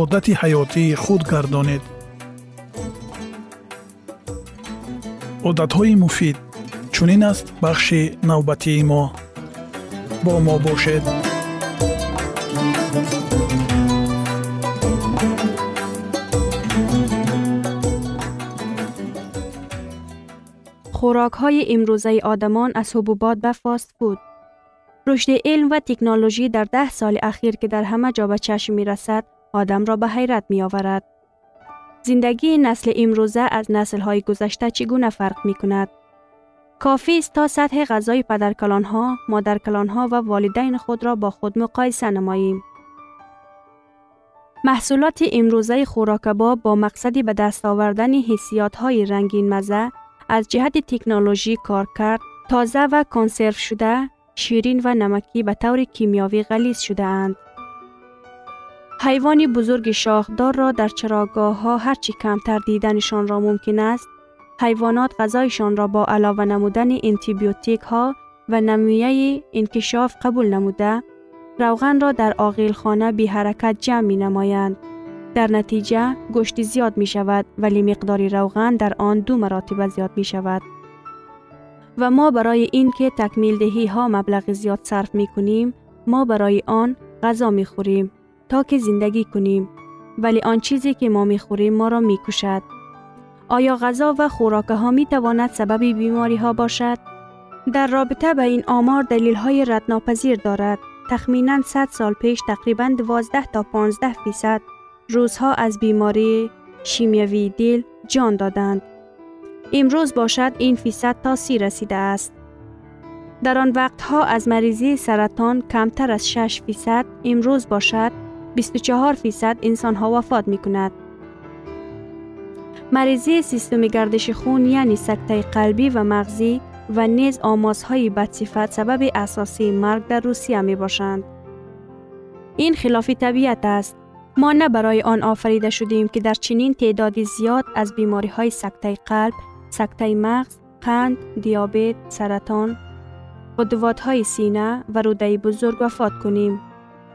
одати ҳаётии худ гардонед одатҳои муфид чунин аст бахши навбатии мо бо мо бошед خوراک های امروزه آدمان از حبوبات به فاست فود رشد علم و تکنولوژی در ده سال اخیر که در همه جا به چشم می رسد آدم را به حیرت می آورد. زندگی نسل امروزه از نسل های گذشته چگونه فرق می کند؟ کافی است تا سطح غذای پدرکلان ها، مادرکلان ها و والدین خود را با خود مقایسه نماییم. محصولات امروزه خوراکباب با مقصدی به دست آوردن حسیات های رنگین مزه از جهت تکنولوژی کار کرد تازه و کنسرو شده شیرین و نمکی به طور کیمیاوی غلیظ شده اند. حیوان بزرگ شاخدار را در چراگاه ها هرچی کمتر دیدنشان را ممکن است حیوانات غذایشان را با علاوه نمودن انتیبیوتیک ها و نمویه انکشاف قبول نموده روغن را در آغیل خانه بی حرکت جمع می نمایند. در نتیجه گوشت زیاد می شود ولی مقدار روغن در آن دو مراتب زیاد می شود. و ما برای اینکه تکمیل دهی ها مبلغ زیاد صرف می کنیم ما برای آن غذا می خوریم که زندگی کنیم ولی آن چیزی که ما می خوریم ما را می کشد. آیا غذا و خوراک ها می تواند سبب بیماری ها باشد؟ در رابطه به این آمار دلیل های ردناپذیر دارد. تخمینا 100 سال پیش تقریبا 12 تا 15 فیصد روزها از بیماری شیمیوی دل جان دادند. امروز باشد این فیصد تا سی رسیده است. در آن وقتها از مریضی سرطان کمتر از 6 فیصد امروز باشد 24 فیصد انسان ها وفات می کند. مریضی سیستم گردش خون یعنی سکته قلبی و مغزی و نیز آمازهای بدصفت سبب اساسی مرگ در روسیه می باشند. این خلاف طبیعت است. ما نه برای آن آفریده شدیم که در چنین تعدادی زیاد از بیماری های سکته قلب، سکته مغز، قند، دیابت، سرطان، قدوات های سینه و روده بزرگ وفات کنیم.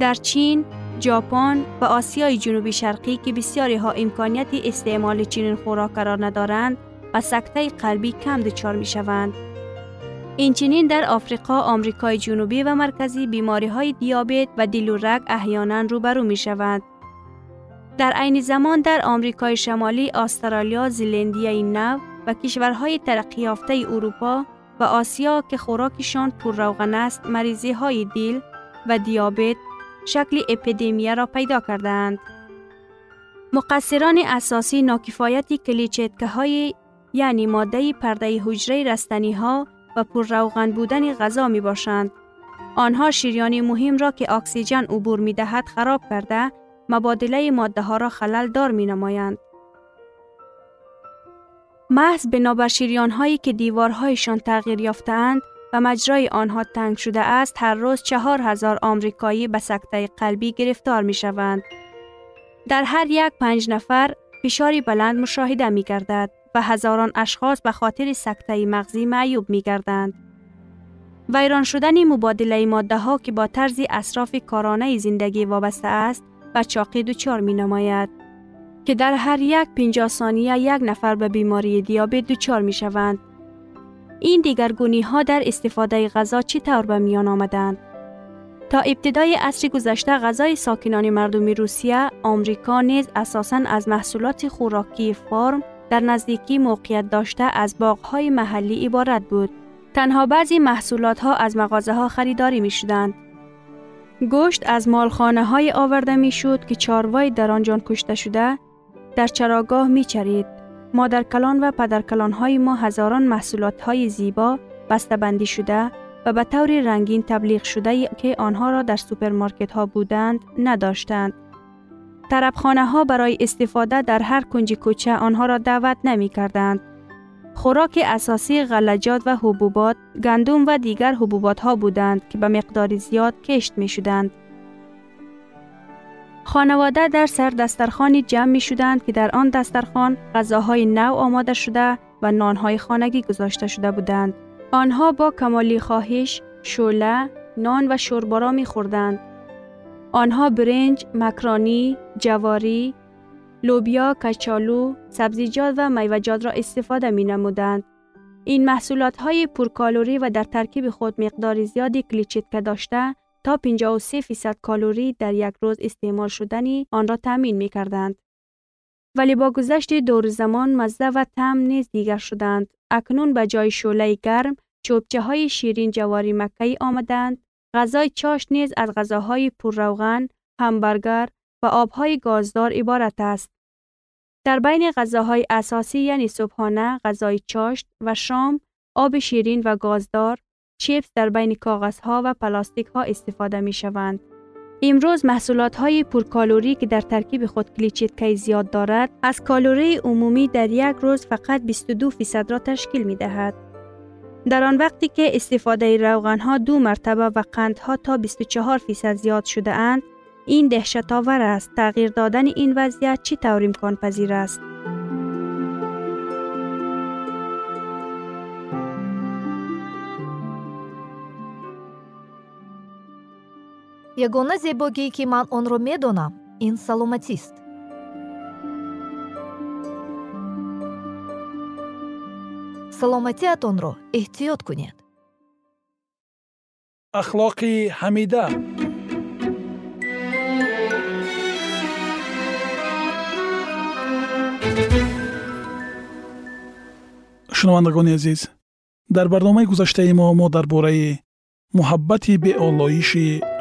در چین، ژاپن و آسیای جنوبی شرقی که بسیاری ها امکانیت استعمال چنین خوراک را ندارند و سکته قلبی کم دچار می شوند. اینچنین در آفریقا، آمریکای جنوبی و مرکزی بیماری های دیابت و دل و رگ احیانا روبرو می شوند. در عین زمان در آمریکای شمالی، استرالیا، زلندیای نو و کشورهای ترقی یافته اروپا و آسیا که خوراکشان پر روغن است، مریضی های دل و دیابت شکل اپیدمیه را پیدا کردند. مقصران اساسی ناکفایت کلیچتکه های یعنی ماده پرده حجره رستنی ها و پر روغن بودن غذا می باشند. آنها شیریان مهم را که اکسیژن عبور می دهد خراب کرده مبادله ماده ها را خلل دار می نمایند. محض بنابر شیریان هایی که دیوارهایشان تغییر یافتند و مجرای آنها تنگ شده است هر روز چهار هزار آمریکایی به سکته قلبی گرفتار می شوند. در هر یک پنج نفر فشاری بلند مشاهده می گردد و هزاران اشخاص به خاطر سکته مغزی معیوب می گردند. ویران شدن مبادله ماده ها که با طرز اصراف کارانه زندگی وابسته است و چاقی دچار می نماید که در هر یک پنجاه ثانیه یک نفر به بیماری دیابت دچار می شوند این دیگرگونی ها در استفاده غذا طور به میان آمدند؟ تا ابتدای عصر گذشته غذای ساکنان مردمی روسیه، آمریکا نیز اساساً از محصولات خوراکی فرم در نزدیکی موقعیت داشته از باغهای محلی عبارت بود. تنها بعضی محصولات ها از مغازه ها خریداری می شدند. گوشت از مالخانه های آورده می شد که چاروای در آنجان کشته شده در چراگاه می چرید. مادرکلان و پدرکلان های ما هزاران محصولات های زیبا بندی شده و به طور رنگین تبلیغ شده که آنها را در سوپرمارکت ها بودند نداشتند. طربخانه ها برای استفاده در هر کنج کوچه آنها را دعوت نمی کردند. خوراک اساسی غلجات و حبوبات، گندم و دیگر حبوبات ها بودند که به مقدار زیاد کشت می شدند. خانواده در سر دسترخانی جمع می شدند که در آن دسترخان غذاهای نو آماده شده و نانهای خانگی گذاشته شده بودند. آنها با کمالی خواهش، شوله، نان و شوربارا می خوردند. آنها برنج، مکرانی، جواری، لوبیا، کچالو، سبزیجات و میوجات را استفاده می نمودند. این محصولات های پرکالوری و در ترکیب خود مقدار زیادی کلیچیتکه داشته تا 53 فیصد کالوری در یک روز استعمال شدنی آن را تامین می کردند. ولی با گذشت دور زمان مزه و تم نیز دیگر شدند. اکنون به جای شوله گرم چوبچه های شیرین جواری مکهی آمدند. غذای چاش نیز از غذاهای پرروغن، همبرگر و آبهای گازدار عبارت است. در بین غذاهای اساسی یعنی صبحانه، غذای چاشت و شام، آب شیرین و گازدار، چیپس در بین کاغذ ها و پلاستیک ها استفاده می شوند. امروز محصولات های پرکالوری که در ترکیب خود کلیچیتکی زیاد دارد از کالوری عمومی در یک روز فقط 22 فیصد را تشکیل می دهد. در آن وقتی که استفاده روغن ها دو مرتبه و قند ها تا 24 فیصد زیاد شده اند این دهشت آور است تغییر دادن این وضعیت چی طور امکان پذیر است ягона зебогие ки ман онро медонам ин саломатист. Саломатиатонро эҳтиёт кунед. Ахлоқи ҳамида. Шунавандагони азиз дар барномаи гузаштаи мо мо дар бораи муҳаббати беолоиши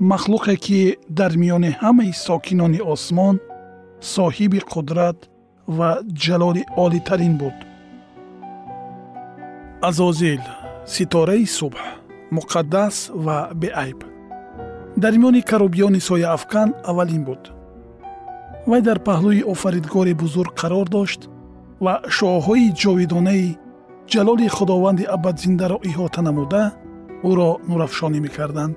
махлуқе ки дар миёни ҳамаи сокинони осмон соҳиби қудрат ва ҷалоли олитарин буд. Азозил ситораи субҳ муқаддас ва беайб. Дар миёни карубиёни сояафкан аввалин буд. Вай дар паҳлӯи офаридгори бузург қарор дошт ва шоҳҳои ҷовидонаи ҷалоли худованди абадзиндаро иҳота намуда ӯро нурафшонӣ мекарданд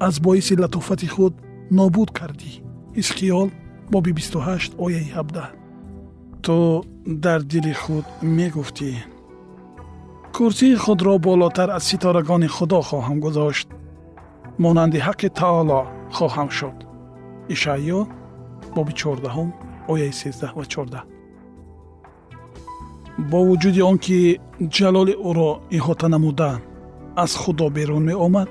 аз боиси латофати худ нобуд кардӣ ҳизқиёл боби 28 ояи 17 ту дар дили худ мегуфтӣ курсии худро болотар аз ситорагони худо хоҳам гузошт монанди ҳаққи таоло хоҳам шуд ишаъё боби 14 ояи 13 ва 14 бо вуҷуди он ки ҷалоли ӯро иҳота намуда аз худо берун меомад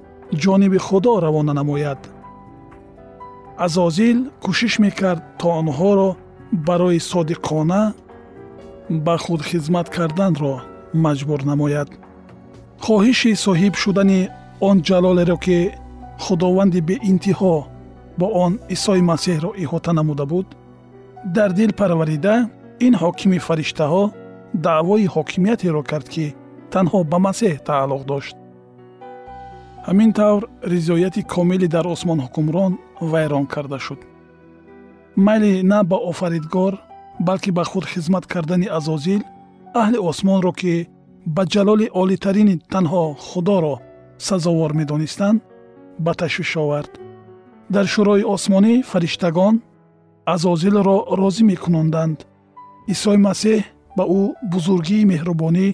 ҷониби худо равона намояд. Азозил кӯшиш мекард то онҳоро барои содиқона ба худ хизмат карданро маҷбур намояд. Хоҳиши соҳиб шудани он ҷалолеро ки худованди беинтиҳо бо он исои масеҳро иҳота намуда буд дар дил парварида ин ҳокими фариштаҳо даъвои ҳокимиятеро кард ки танҳо ба масеҳ тааллуқ дошт ҳамин тавр ризояти комилӣ дар осмон ҳукмрон вайрон карда шуд. Майли на ба офаридгор балки ба худ хизмат кардани азозил аҳли осмонро ки ба ҷалоли олитарини танҳо худоро сазовор медонистанд ба ташвиш овард. Дар шӯрои осмонӣ фариштагон азозилро розӣ мекунонданд исои масеҳ ба ӯ бузургии меҳрубонӣ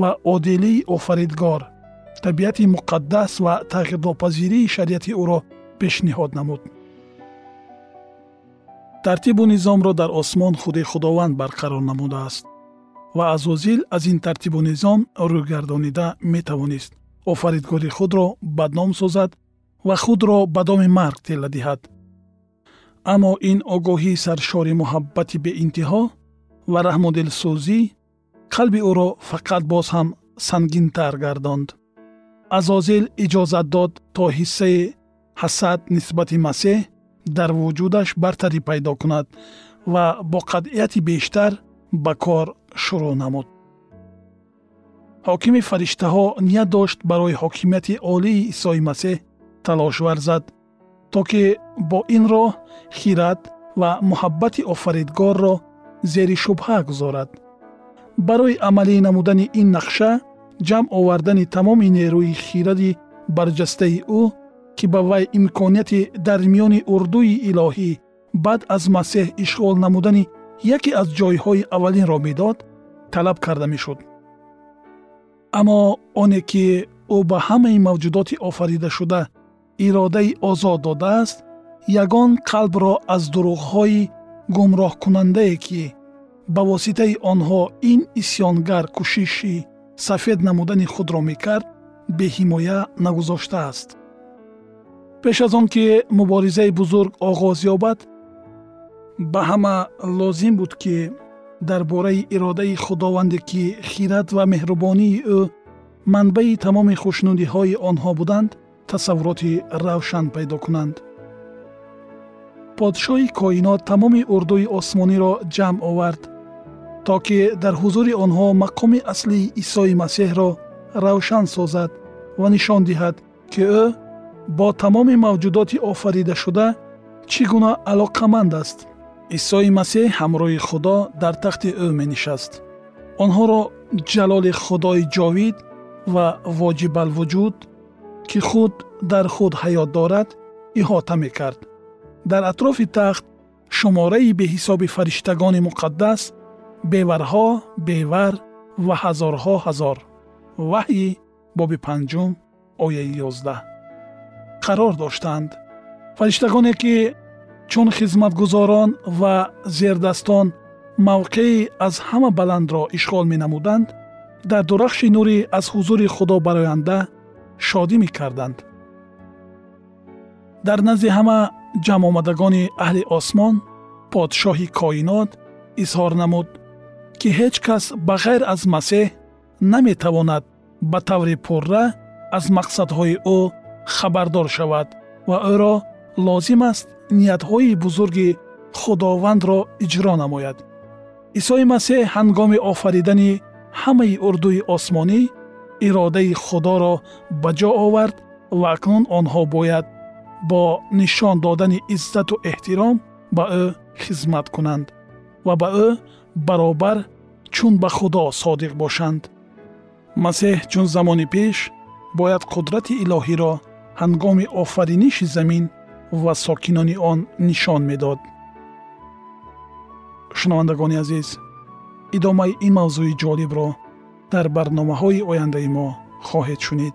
ва одилии офаридгор табиати муқаддас ва тағйирнопазирии шариати ӯро пешниҳод намуд. тартибу низомро дар осмон худи худованд барқарор намудааст ва азозил аз ин тартибу низом рӯйгардонида метавонист. офаридгори худро бадном созад ва худро ба доми марг тела диҳад. аммо ин огоҳии саршори муҳаббати беинтиҳо ва раҳмудилсӯзӣ қалби ӯро фақат боз ҳам сангинтар гардонд азозил иҷозат дод то ҳиссаи ҳасад нисбати масеҳ дар вуҷудаш бартарӣ пайдо кунад ва бо қатъияти бештар ба кор шурӯъ намуд. Ҳокими фариштаҳо ният дошт барои ҳокимияти олии исои масеҳ талош варзад то ки бо ин роҳ хират ва муҳаббати офаридгорро зери шубҳа гузорад. Барои амалӣ намудани ин нақша ҷамъ овардани тамоми нерӯи хиради барҷастаи ӯ ки ба вай имконияти дар миёни урдуи илоҳӣ баъд аз масеҳ ишғол намудани яке аз ҷойҳои аввалинро медод талаб карда мешуд. Аммо оне ки ӯ ба ҳамаи мавҷудоти офаридашуда иродаи озод додааст ягон қалбро аз дурӯғҳои гумроҳкунандае ки ба воситаи онҳо ин исьёнгар кӯшиши сафед намудани худро мекард беҳимоя нагузоштааст пеш аз он ки муборизаи бузург оғоз ёбад ба ҳама лозим буд ки дар бораи иродаи худованде ки хират ва меҳрубонии ӯ манбаи тамоми хушнудиҳои онҳо буданд тасаввуроти равшан пайдо кунанд. Подшоҳи коинот тамоми урдуи осмониро ҷамъ овард то ки дар ҳузури онҳо мақоми аслии исои масеҳро равшан созад ва нишон диҳад ки ӯ бо тамоми мавҷудоти офаридашуда чӣ гуна алоқаманд аст. Исои масеҳ ҳамроҳи худо дар тахти ӯ менишаст. Онҳоро ҷалоли худои ҷовид ва воҷибалвуҷуд ки худ дар худ ҳаёт дорад иҳота мекард. Дар атрофи тахт шумораи беҳисоби фариштагони муқаддас беварҳо бевар ва ҳазорҳо ҳазор. Ваҳйи боби панҷум ояи ёздаҳ. Қарор доштанд. Фариштагоне ки чун хизматгузорон ва зердастон мавқеи аз ҳама баландро ишғол менамуданд дар дурахши нурӣ аз ҳузури худо бароянда шодӣ мекарданд. Дар назди ҳама ҷамъомадагони аҳли осмон подшоҳи коинот изҳор намуд ки ҳеҷ кас ба ғайр аз масеҳ наметавонад ба таври пурра аз мақсадҳои ӯ хабардор шавад ва ӯро лозим аст ниятҳои бузурги худовандро иҷро намояд. Исои масеҳ ҳангоми офаридани ҳамаи урдуи осмонӣ иродаи худоро ба ҷо овард ва акнун онҳо бояд бо нишон додани иззату эҳтиром ба ӯ хизмат кунанд ва ба ӯ баробар чун ба худо содиқ бошанд. Масеҳ чун замони пеш бояд қудрати илоҳиро ҳангоми офариниши замин ва сокинони он нишон медод. Шунавандагони азиз идомаи ин мавзӯи ҷолибро дар барномаҳои ояндаи мо хоҳед шунид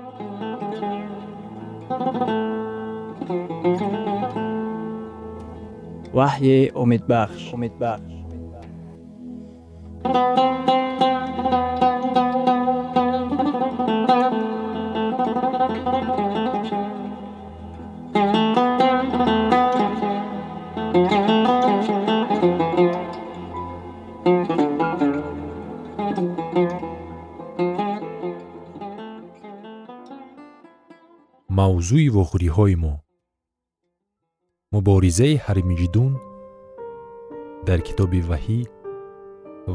таъин кардааст ваҳйи умедбахш умедбахш мавзӯи вохӯриҳои мо муборизаи ҳармиҷидун дар китоби ваҳӣ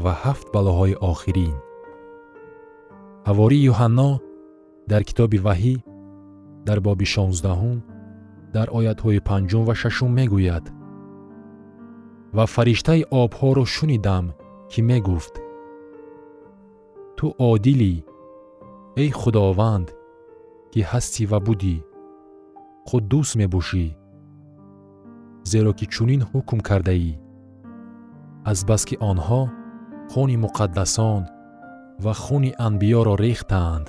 ва ҳафт балоҳои охирин. Ҳавории юҳанно дар китоби ваҳӣ дар боби шонздаҳум дар оятҳои панҷум ва шашум мегӯяд ва фариштаи обҳоро шунидам ки мегуфт. Ту одилӣ эй худованд ки ҳастӣ ва будӣ қуддус мебошӣ зеро ки чунин ҳукм кардаӣ азбаски онҳо хуни муқаддасон ва хуни анбиёро рехтаанд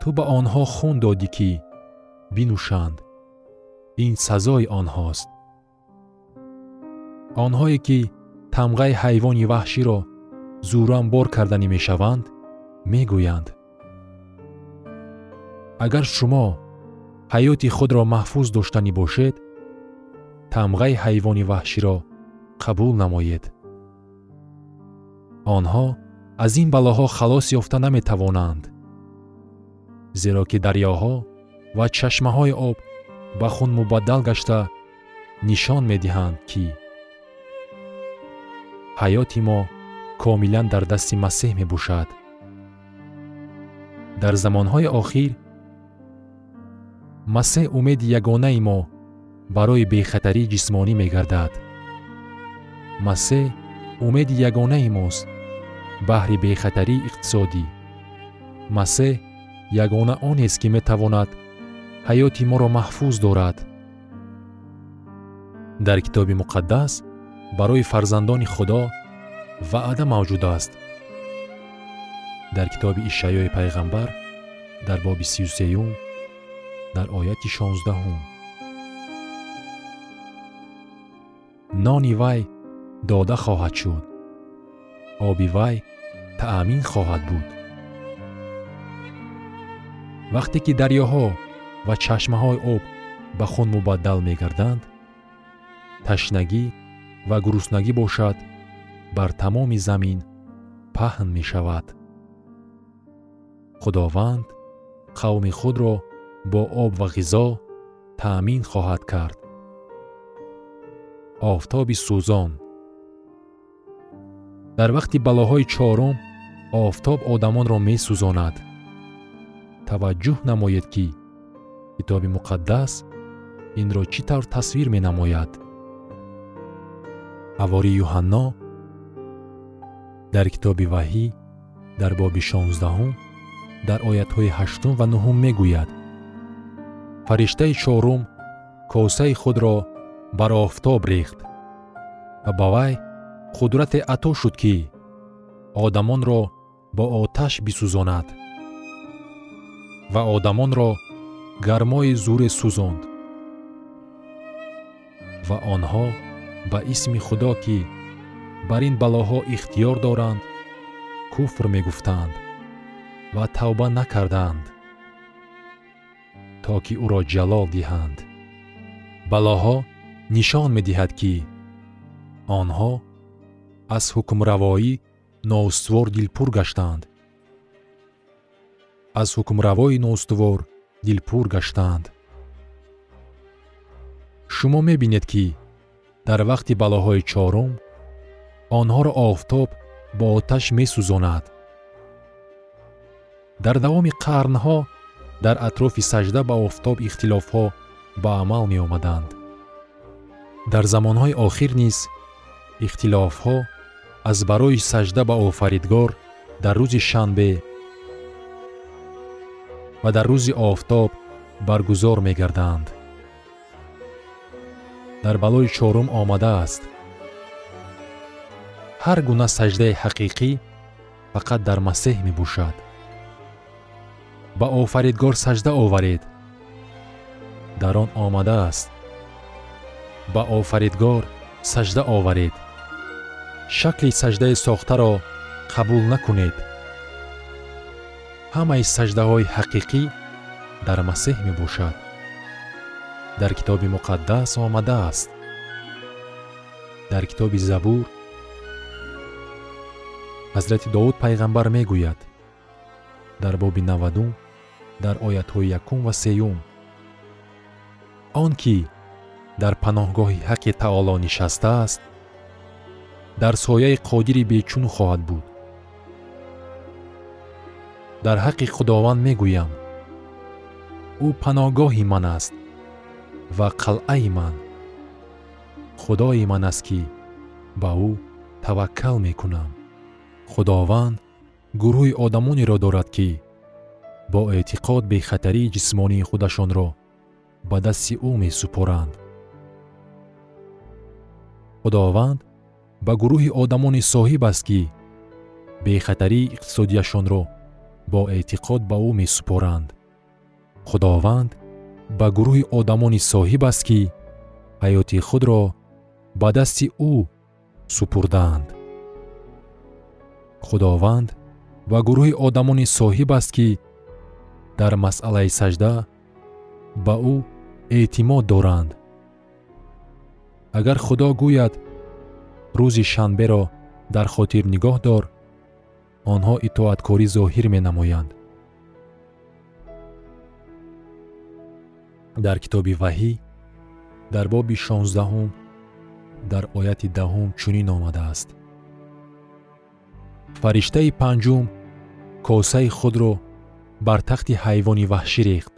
ту ба онҳо хун додӣ ки бинӯшанд ин сазои онҳост онҳое ки тамғаи ҳайвони ваҳширо зӯран бор карданӣ мешаванд мегӯянд агар шумо ҳаёти худро маҳфуз доштанӣ бошед тамғаи ҳайвони ваҳширо қабул намоед. Онҳо аз ин балоҳо халос ёфта наметавонанд. Зеро ки дарёҳо ва чашмаҳои об ба хун мубаддал гашта нишон медиҳанд ки ҳаёти мо комилан дар дасти масеҳ мебошад. Дар замонҳои охир масеҳ умеди ягонаи мо барои бехатарии ҷисмонӣ мегардад. Масеҳ умеди ягонаи мост баҳри бехатарии иқтисодӣ. Масеҳ ягона онест ки метавонад ҳаёти моро маҳфуз дорад. Дар китоби муқаддас барои фарзандони худо ваъда мавҷуд аст. Дар китоби ишаъёи пайғамбар дар боби сию сеюм дар ояти шонздаҳум нони вай дода хоҳад шуд. Оби вай таъмин хоҳад буд. Вақте ки дарёҳо ва чашмаҳои об ба хун мубаддал мегарданд ташнагӣ ва гуруснагӣ бошад бар тамоми замин паҳн мешавад. Худованд қавми худро бо об ва ғизо таъмин хоҳад кард офтоби сӯзон. Дар вақти балоҳои чорум офтоб одамонро месӯзонад. Таваҷҷӯҳ намоед ки китоби муқаддас инро чӣ тавр тасвир менамояд? Ҳавори юҳанно дар китоби ваҳӣ дар боби шонздаҳум дар оятҳои ҳаштум ва нуҳум мегӯяд. Фариштаи чорум косаи худро бар офтоб рехт. Ва ба вай қудрате ато шуд ки одамонро бо оташ бисӯзонад ва одамонро гармои зӯре сӯзонд. Ва онҳо ба исми худо ки бар ин балоҳо ихтиёр доранд куфр мегуфтанд ва тавба накарданд то ки ӯро ҷалол диҳанд. Балоҳо нишон медиҳад ки онҳо аз ҳукмравоӣ ноустувор дилпур гаштанд аз ҳукмравои ноустувор дилпур гаштанд шумо мебинед ки дар вақти балоҳои чорум онҳоро офтоб бо оташ месӯзонад. Дар давоми қарнҳо дар атрофи сажда ба офтоб ихтилофҳо ба амал меомаданд дар замонҳои охир низ ихтилофҳо аз барои сажда ба офаридгор дар рӯзи шанбе ва дар рӯзи офтоб баргузор мегарданд. дар балои чорум омадааст. ҳар гуна саҷдаи ҳақиқӣ фақат дар масеҳ мебошад. ба офаридгор саҷда оваред. дар он омадааст ба офаридгор саҷда оваред. Шакли саҷдаи сохтаро қабул накунед. Ҳамаи саҷдаҳои ҳақиқӣ дар масеҳ мебошад. Дар китоби муқаддас омадааст. Дар китоби забур ҳазрати довуд пайғамбар мегӯяд. Дар боби навадум дар оятҳои якум ва сеюм. Он ки дар паноҳгоҳи ҳаққи таоло нишастааст дар сояи қодири бечун хоҳад буд. Дар ҳаққи худованд мегӯям ӯ паноҳгоҳи ман аст ва қалъаи ман. Худои ман аст ки ба ӯ таваккал мекунам. Худованд гурӯҳи одамонеро дорад ки бо эътиқод бехатарии ҷисмонии худашонро ба дасти ӯ месупоранд худованд ба гурӯҳи одамони соҳиб аст ки бехатарии иқтисодияшонро бо эътиқод ба ӯ месупоранд. Худованд ба гурӯҳи одамони соҳиб аст ки ҳаёти худро ба дасти ӯ супурдаанд. Худованд ва гурӯҳи одамони соҳиб аст ки дар масъалаи саҷда ба ӯ эътимод доранд агар худо гӯяд рӯзи шанберо дар хотир нигоҳ дор онҳо итоаткорӣ зоҳир менамоянд. Дар китоби ваҳӣ дар боби шонздаҳум дар ояти даҳум чунин омадааст. Фариштаи панҷум косаи худро бар тахти ҳайвони ваҳшӣ рехт.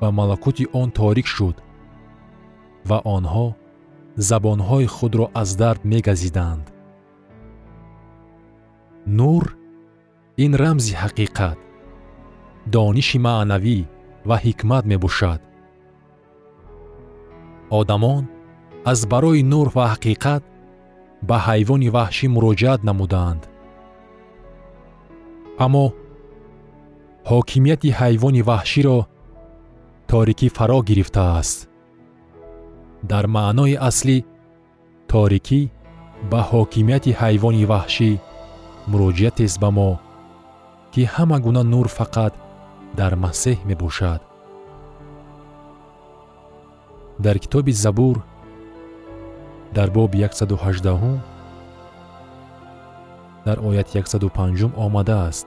Ва малакути он торик шуд ва онҳо забонҳои худро аз дард мегазиданд. Нур ин рамзи ҳақиқат дониши маънавӣ ва ҳикмат мебошад. Одамон аз барои нур ва ҳақиқат ба ҳайвони ваҳшӣ муроҷиат намуданд. Аммо ҳокимияти ҳайвони ваҳширо торикӣ фаро гирифтааст дар маънои аслӣ торикӣ ба ҳокимияти ҳайвони ваҳшӣ муроҷиатест ба мо ки ҳама гуна нур фақат дар масеҳ мебошад. Дар китоби забур дар боби 118 дар ояти 105 омадааст.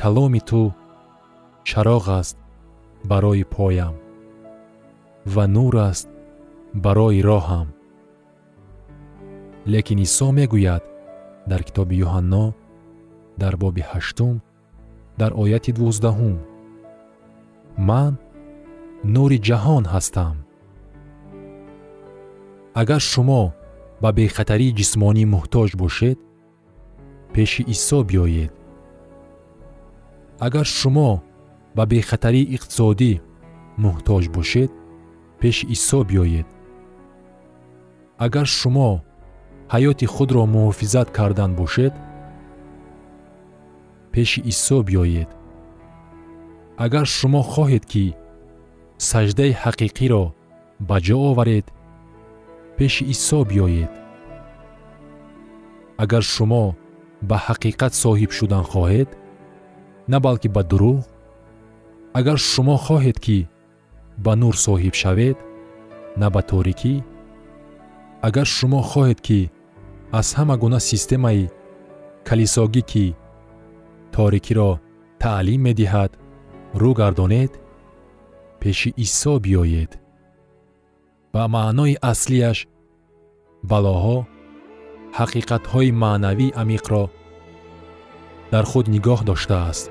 Каломи ту чароғ аст барои поям ва нур аст барои роҳам. Лекин исо мегӯяд дар китоби юҳанно дар боби ҳаштум дар ояти дувоздаҳум ман нури ҷаҳон ҳастам. Агар шумо ба бехатарии ҷисмонӣ муҳтоҷ бошед пеши исо биёед. Агар шумо ба бехатарии иқтисодӣ муҳтоҷ бошед пеши исо биёед. Агар шумо ҳаёти худро муҳофизат кардан бошед пеши исо биёед. Агар шумо хоҳед ки саҷдаи ҳақиқиро ба ҷо оваред пеши исо биёед. Агар шумо ба ҳақиқат соҳиб шудан хоҳед на балки ба дурӯғ агар шумо хоҳед ки ба нур соҳиб шавед? На ба торикӣ агар шумо хоҳед ки аз ҳама гуна системаи калисогӣ ки торикиро таълим медиҳад рӯ гардонед пеши исо биёед. Ба маънои аслияш балоҳо ҳақиқатҳои маънавии амиқро дар худ нигоҳ доштааст